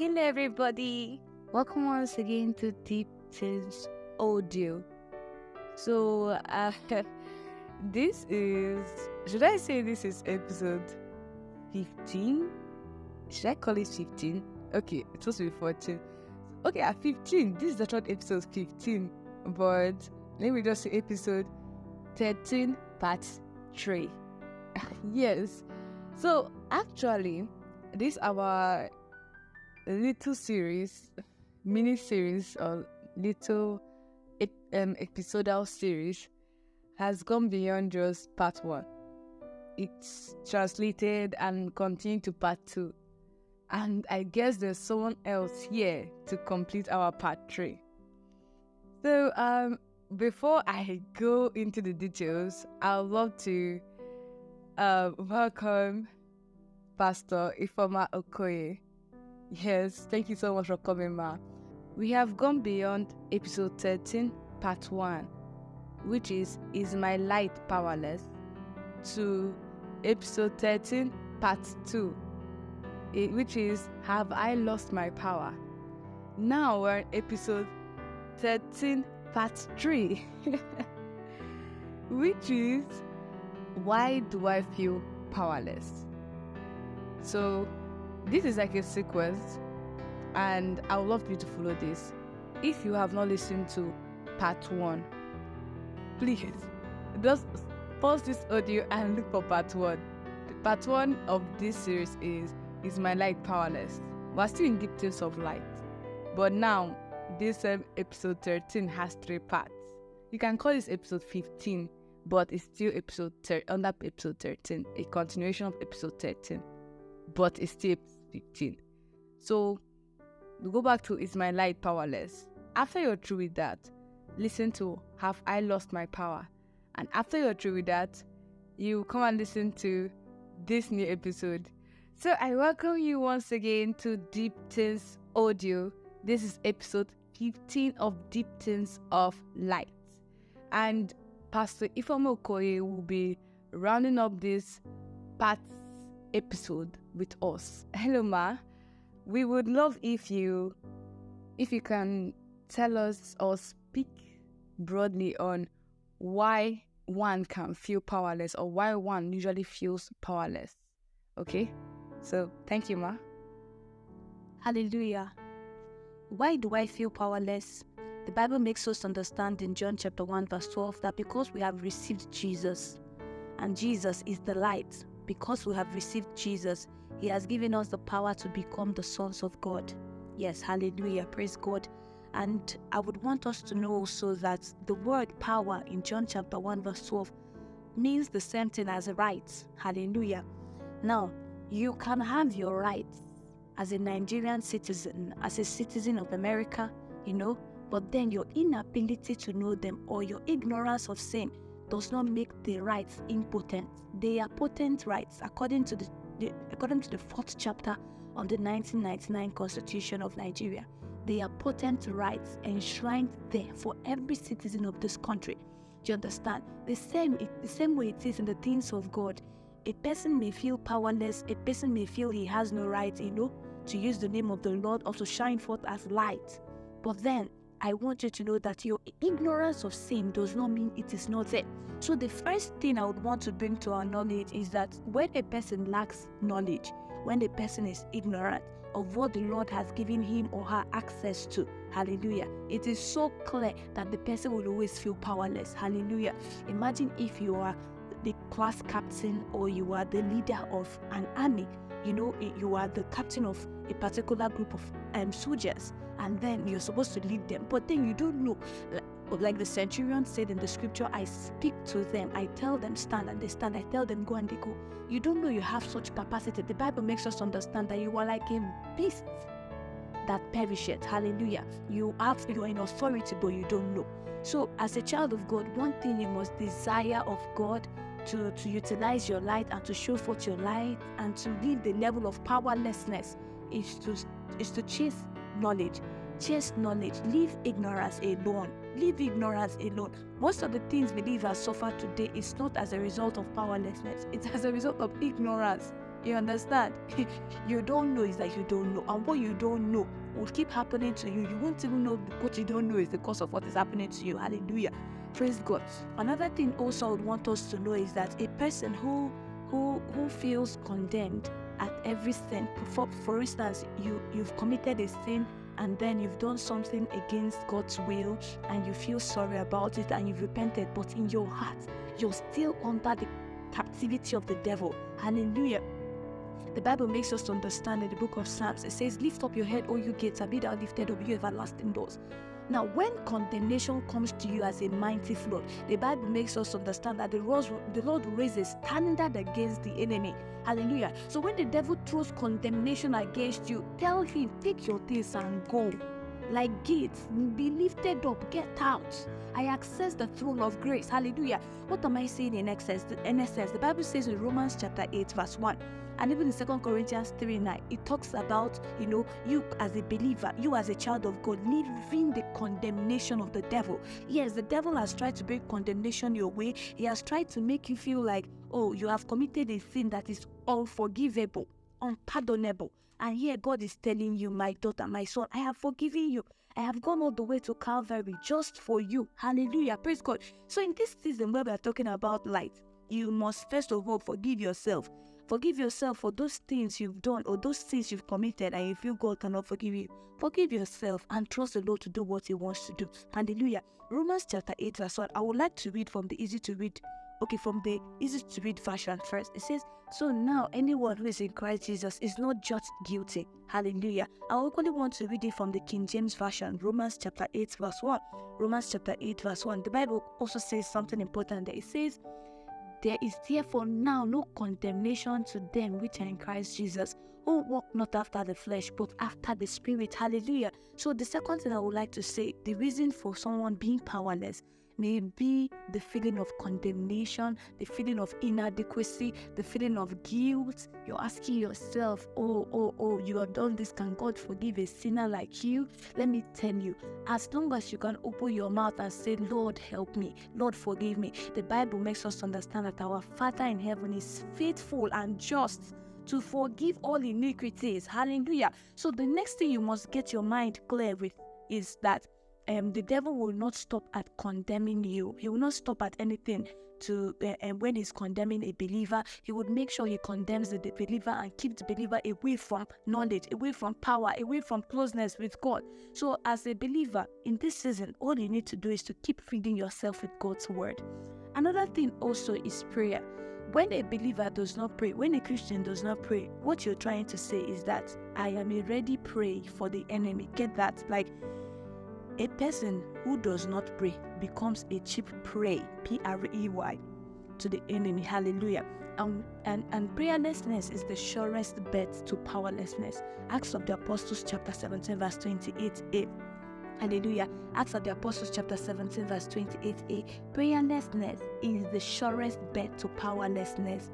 Hello, everybody. Welcome once again to Deep Things Audio. So, uh, this is, should I say this is episode 15? Should I call it 15? Okay, supposed to be 14. Okay, at 15, this is the third episode 15, but let me just say episode 13, part 3. yes. So, actually, this our little series, mini series, or little um, episodal series has gone beyond just part one. It's translated and continued to part two. And I guess there's someone else here to complete our part three. So, um, before I go into the details, I'd love to uh, welcome Pastor Ifeoma Okoye. Yes, thank you so much for coming, Ma. We have gone beyond episode 13, part 1, which is Is My Light Powerless, to episode 13, part 2, which is Have I Lost My Power? Now we're in episode 13, part 3, which is Why Do I Feel Powerless? So, this is like a sequence, and I would love you to follow this. If you have not listened to part one, please just pause this audio and look for part one. Part one of this series is Is My Light Powerless? We're still in deep things of light, but now this um, episode 13 has three parts. You can call this episode 15, but it's still episode thir- under episode 13, a continuation of episode 13 but it's still 15. So go back to Is My Light Powerless? After you're through with that, listen to Have I Lost My Power? And after you're through with that, you come and listen to this new episode. So I welcome you once again to Deep Things Audio. This is episode 15 of Deep Things of Light. And Pastor Ifeoma will be rounding up this part episode with us. Hello, Ma. We would love if you, if you can tell us or speak broadly on why one can feel powerless or why one usually feels powerless. Okay? So, thank you, Ma. Hallelujah. Why do I feel powerless? The Bible makes us understand in John chapter 1, verse 12, that because we have received Jesus, and Jesus is the light, because we have received Jesus, He has given us the power to become the sons of God. Yes, hallelujah, praise God. And I would want us to know also that the word power in John chapter 1, verse 12 means the same thing as rights. Hallelujah. Now, you can have your rights as a Nigerian citizen, as a citizen of America, you know, but then your inability to know them or your ignorance of sin does not make the rights impotent. They are potent rights according to the, the according to the fourth chapter of the 1999 Constitution of Nigeria. They are potent rights enshrined there for every citizen of this country. Do you understand? The same, the same way it is in the things of God. A person may feel powerless. A person may feel he has no right, you know, to use the name of the Lord or to shine forth as light. But then I want you to know that your ignorance of sin does not mean it is not there. So, the first thing I would want to bring to our knowledge is that when a person lacks knowledge, when a person is ignorant of what the Lord has given him or her access to, hallelujah, it is so clear that the person will always feel powerless. Hallelujah. Imagine if you are the class captain or you are the leader of an army you know you are the captain of a particular group of um, soldiers and then you're supposed to lead them. But then you don't know like the centurion said in the scripture i speak to them i tell them stand and they stand i tell them go and they go. You don't know you have such capacity. The bible makes us understand that you are like a beast that perisheth. Hallelujah. You have you are in authority but you don't know. So as a child of god one thing you must desire of god to, to utilize your light and to show forth your light and to live the level of powerlessness is to is to chase knowledge. Chase knowledge. Leave ignorance alone. Leave ignorance alone. Most of the things believers suffer today is not as a result of powerlessness, it's as a result of ignorance. You understand? you don't know is that you don't know. And what you don't know will keep happening to you. You won't even know what you don't know is the cause of what is happening to you. Hallelujah. Praise God. Another thing also I would want us to know is that a person who who who feels condemned at every sin. For, for instance, you you've committed a sin and then you've done something against God's will and you feel sorry about it and you've repented, but in your heart, you're still under the captivity of the devil. Hallelujah. The Bible makes us understand in the book of Psalms, it says, Lift up your head, O you gates, and be thou lifted up, you everlasting doors. Now, when condemnation comes to you as a mighty flood, the Bible makes us understand that the Lord, raises standard against the enemy. Hallelujah. So when the devil throws condemnation against you, tell him, take your things and go. Like gates, be lifted up, get out. I access the throne of grace. Hallelujah. What am I saying in excess? Essence, the Bible says in Romans chapter 8, verse 1 and even in Second Corinthians 3 9, it talks about, you know, you as a believer, you as a child of God, living the condemnation of the devil. Yes, the devil has tried to bring condemnation your way. He has tried to make you feel like, oh, you have committed a sin that is unforgivable, unpardonable. And here God is telling you, my daughter, my son, I have forgiven you. I have gone all the way to Calvary just for you. Hallelujah. Praise God. So, in this season where we are talking about light, you must first of all forgive yourself. Forgive yourself for those things you've done or those things you've committed and you feel God cannot forgive you. Forgive yourself and trust the Lord to do what He wants to do. Hallelujah. Romans chapter 8, verse 1. I would like to read from the easy to read okay, from the easy to read version first. It says, So now anyone who is in Christ Jesus is not just guilty. Hallelujah. I only want to read it from the King James Version, Romans chapter 8, verse 1. Romans chapter 8, verse 1. The Bible also says something important there. It says, there is therefore now no condemnation to them which are in Christ Jesus, who walk not after the flesh, but after the Spirit. Hallelujah. So, the second thing I would like to say the reason for someone being powerless may be the feeling of condemnation, the feeling of inadequacy, the feeling of guilt. You're asking yourself, oh, oh, oh, you have done this. Can God forgive a sinner like you? Let me tell you, as long as you can open your mouth and say, Lord, help me, Lord, forgive me, the Bible makes us understand that our Father in heaven is faithful and just to forgive all iniquities. Hallelujah. So the next thing you must get your mind clear with is that um, the devil will not stop at condemning you. He will not stop at anything to uh, and when he's condemning a believer, he would make sure he condemns the, believer and keep the believer away from knowledge, away from power, away from closeness with God. So, as a believer in this season, all you need to do is to keep feeding yourself with God's word. Another thing also is prayer. When a believer does not pray, when a Christian does not pray, what you're trying to say is that I am a ready prey for the enemy. Get that? Like a person who does not pray becomes a cheap prey, P R E Y, to the enemy. Hallelujah. And, and, and prayerlessness is the surest bet to powerlessness. Acts of the Apostles, chapter 17, verse 28a. Hallelujah. Acts of the Apostles, chapter 17, verse 28a. Prayerlessness is the surest bet to powerlessness.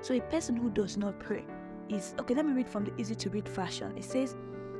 So a person who does not pray is okay. Let me read from the easy to read fashion. It says,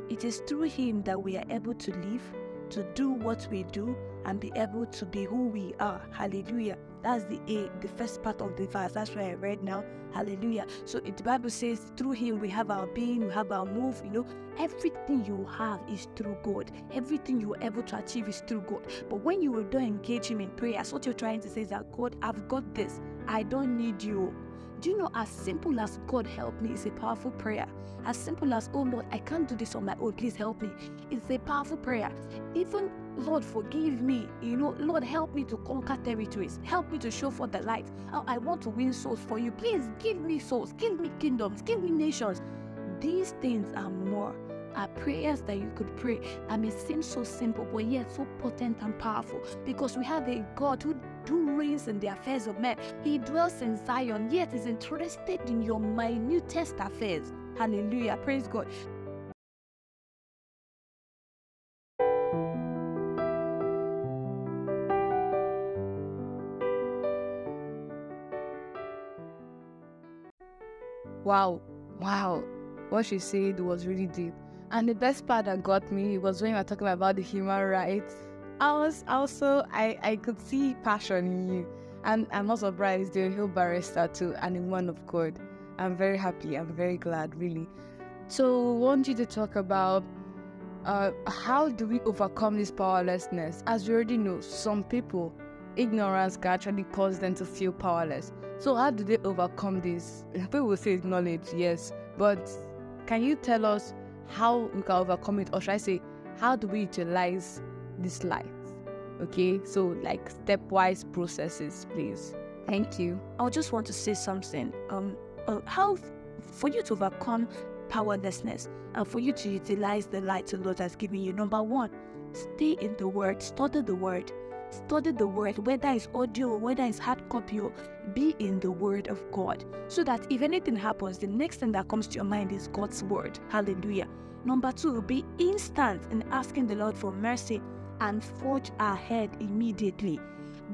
It is through him that we are able to live, to do what we do and be able to be who we are. Hallelujah. That's the A, the first part of the verse. That's what I read now. Hallelujah. So it, the Bible says, through Him we have our being, we have our move. You know, everything you have is through God. Everything you're able to achieve is through God. But when you don't engage Him in prayers, what you're trying to say is that God, I've got this. I don't need you. Do you know, as simple as God help me is a powerful prayer. As simple as, oh Lord, I can't do this on my own, please help me. It's a powerful prayer. Even, Lord, forgive me. You know, Lord, help me to conquer territories. Help me to show for the light. Oh, I want to win souls for you. Please give me souls, give me kingdoms, give me nations. These things are more are prayers that you could pray that may seem so simple but yet so potent and powerful because we have a God who who reigns in the affairs of men. He dwells in Zion, yet is interested in your minutest affairs. Hallelujah. Praise God. Wow, wow. What she said was really deep. And the best part that got me was when you were talking about the human rights I was also I I could see passion in you, and I'm not surprised you're a Hill barrister too and a man of God. I'm very happy. I'm very glad, really. So, want you to talk about uh, how do we overcome this powerlessness? As we already know, some people, ignorance can actually cause them to feel powerless. So, how do they overcome this? People will say knowledge, yes, but can you tell us how we can overcome it, or should I say, how do we utilize this light? Okay, so like stepwise processes, please. Thank you. I just want to say something. Um, uh, how for you to overcome powerlessness and for you to utilize the light the Lord has given you. Number one, stay in the Word, study the Word. Study the word, whether it's audio, whether it's hard copy, or be in the word of God. So that if anything happens, the next thing that comes to your mind is God's word. Hallelujah. Number two, be instant in asking the Lord for mercy and forge ahead immediately.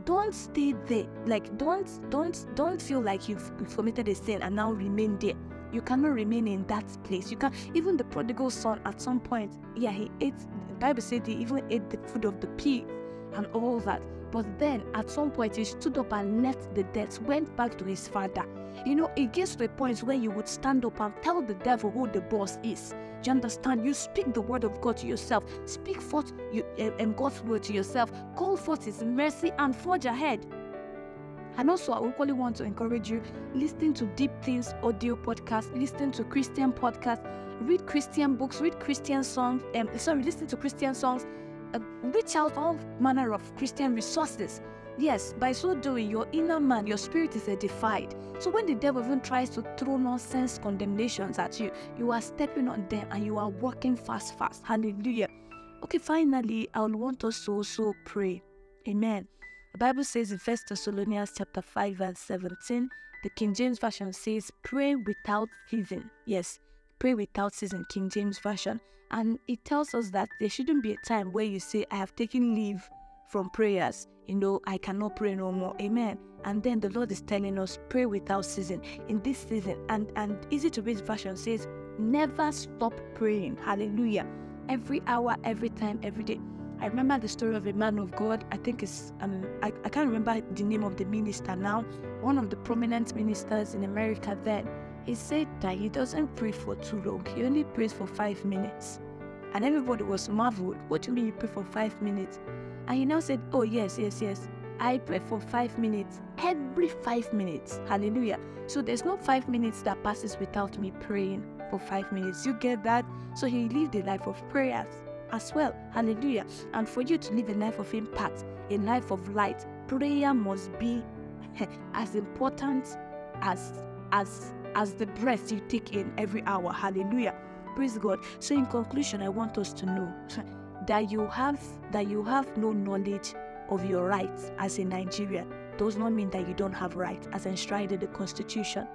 Don't stay there. Like don't don't don't feel like you've, committed a sin and now remain there. You cannot remain in that place. You can even the prodigal son at some point yeah he ate the bible said he even ate the food of the pig and all that but then at some point he stood up and left the death went back to his father you know it gets to a point where you would stand up and tell the devil who the boss is do you understand? You speak the word of God to yourself. Speak forth you, um, God's word to yourself. Call forth His mercy and forge ahead. And also, I equally want to encourage you listen to Deep Things audio podcast, listen to Christian podcast, read Christian books, read Christian songs. Um, sorry, listen to Christian songs. Uh, reach out all manner of Christian resources Yes, by so doing, your inner man, your spirit is edified. So when the devil even tries to throw nonsense condemnations at you, you are stepping on them and you are walking fast, fast. Hallelujah. Okay, finally, I would want us to also pray. Amen. The Bible says in First Thessalonians chapter 5 verse 17, the King James Version says, pray without ceasing. Yes, pray without ceasing, King James Version. And it tells us that there shouldn't be a time where you say, I have taken leave from prayers. You know, I cannot pray no more. Amen. And then the Lord is telling us, pray without season in this season. And and easy to read version says, never stop praying. Hallelujah. Every hour, every time, every day. I remember the story of a man of God. I think it's um I, I can't remember the name of the minister now. One of the prominent ministers in America then. He said that he doesn't pray for too long. He only prays for five minutes. And everybody was marveled. What do you mean you pray for five minutes? And he now said, Oh, yes, yes, yes. I pray for five minutes, every five minutes. Hallelujah. So there's no five minutes that passes without me praying for five minutes. You get that? So he lived a life of prayers as well. Hallelujah. And for you to live a life of impact, a life of light, prayer must be as important as as as the breath you take in every hour. Hallelujah. Praise God. So in conclusion, I want us to know that you have that you have no knowledge of your rights as a Nigerian does not mean that you don't have rights as enshrined in the constitution.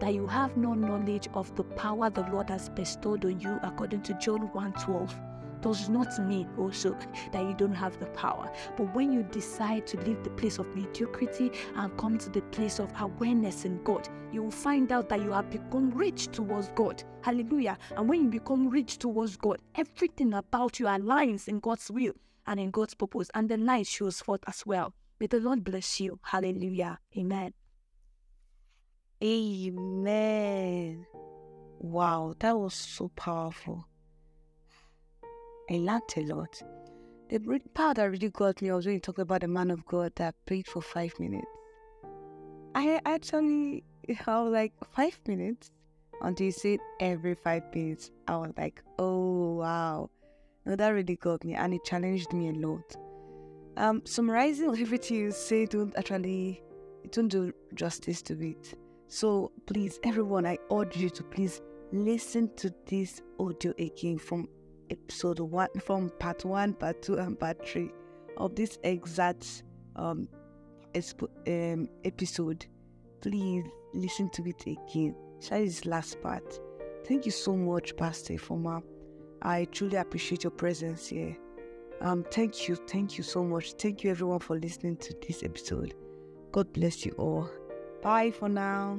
That you have no knowledge of the power the Lord has bestowed on you according to John 1:12 does not mean also that you don't have the power. But when you decide to leave the place of mediocrity and come to the place of awareness in God, you will find out that you have become rich towards God. Hallelujah. And when you become rich towards God, everything about you aligns in God's will and in God's purpose, and the light shows forth as well. May the Lord bless you. Hallelujah. Amen. Amen. Wow, that was so powerful. I learned a lot. The part that really got me was when you talked about the man of God that prayed for five minutes. I actually, I was like, five minutes? Until you said every five minutes. I was like, oh, wow. No, that really got me and it challenged me a lot. Um, summarizing everything you say don't actually, it don't do justice to it. So please, everyone, I urge you to please listen to this audio again from episode one, from part one, part two, and part three of this exact um, expo- um episode. Please listen to it again. Share this last part. Thank you so much, Pastor Foma. I truly appreciate your presence here. Um, thank you, thank you so much. Thank you everyone for listening to this episode. God bless you all. Bye for now.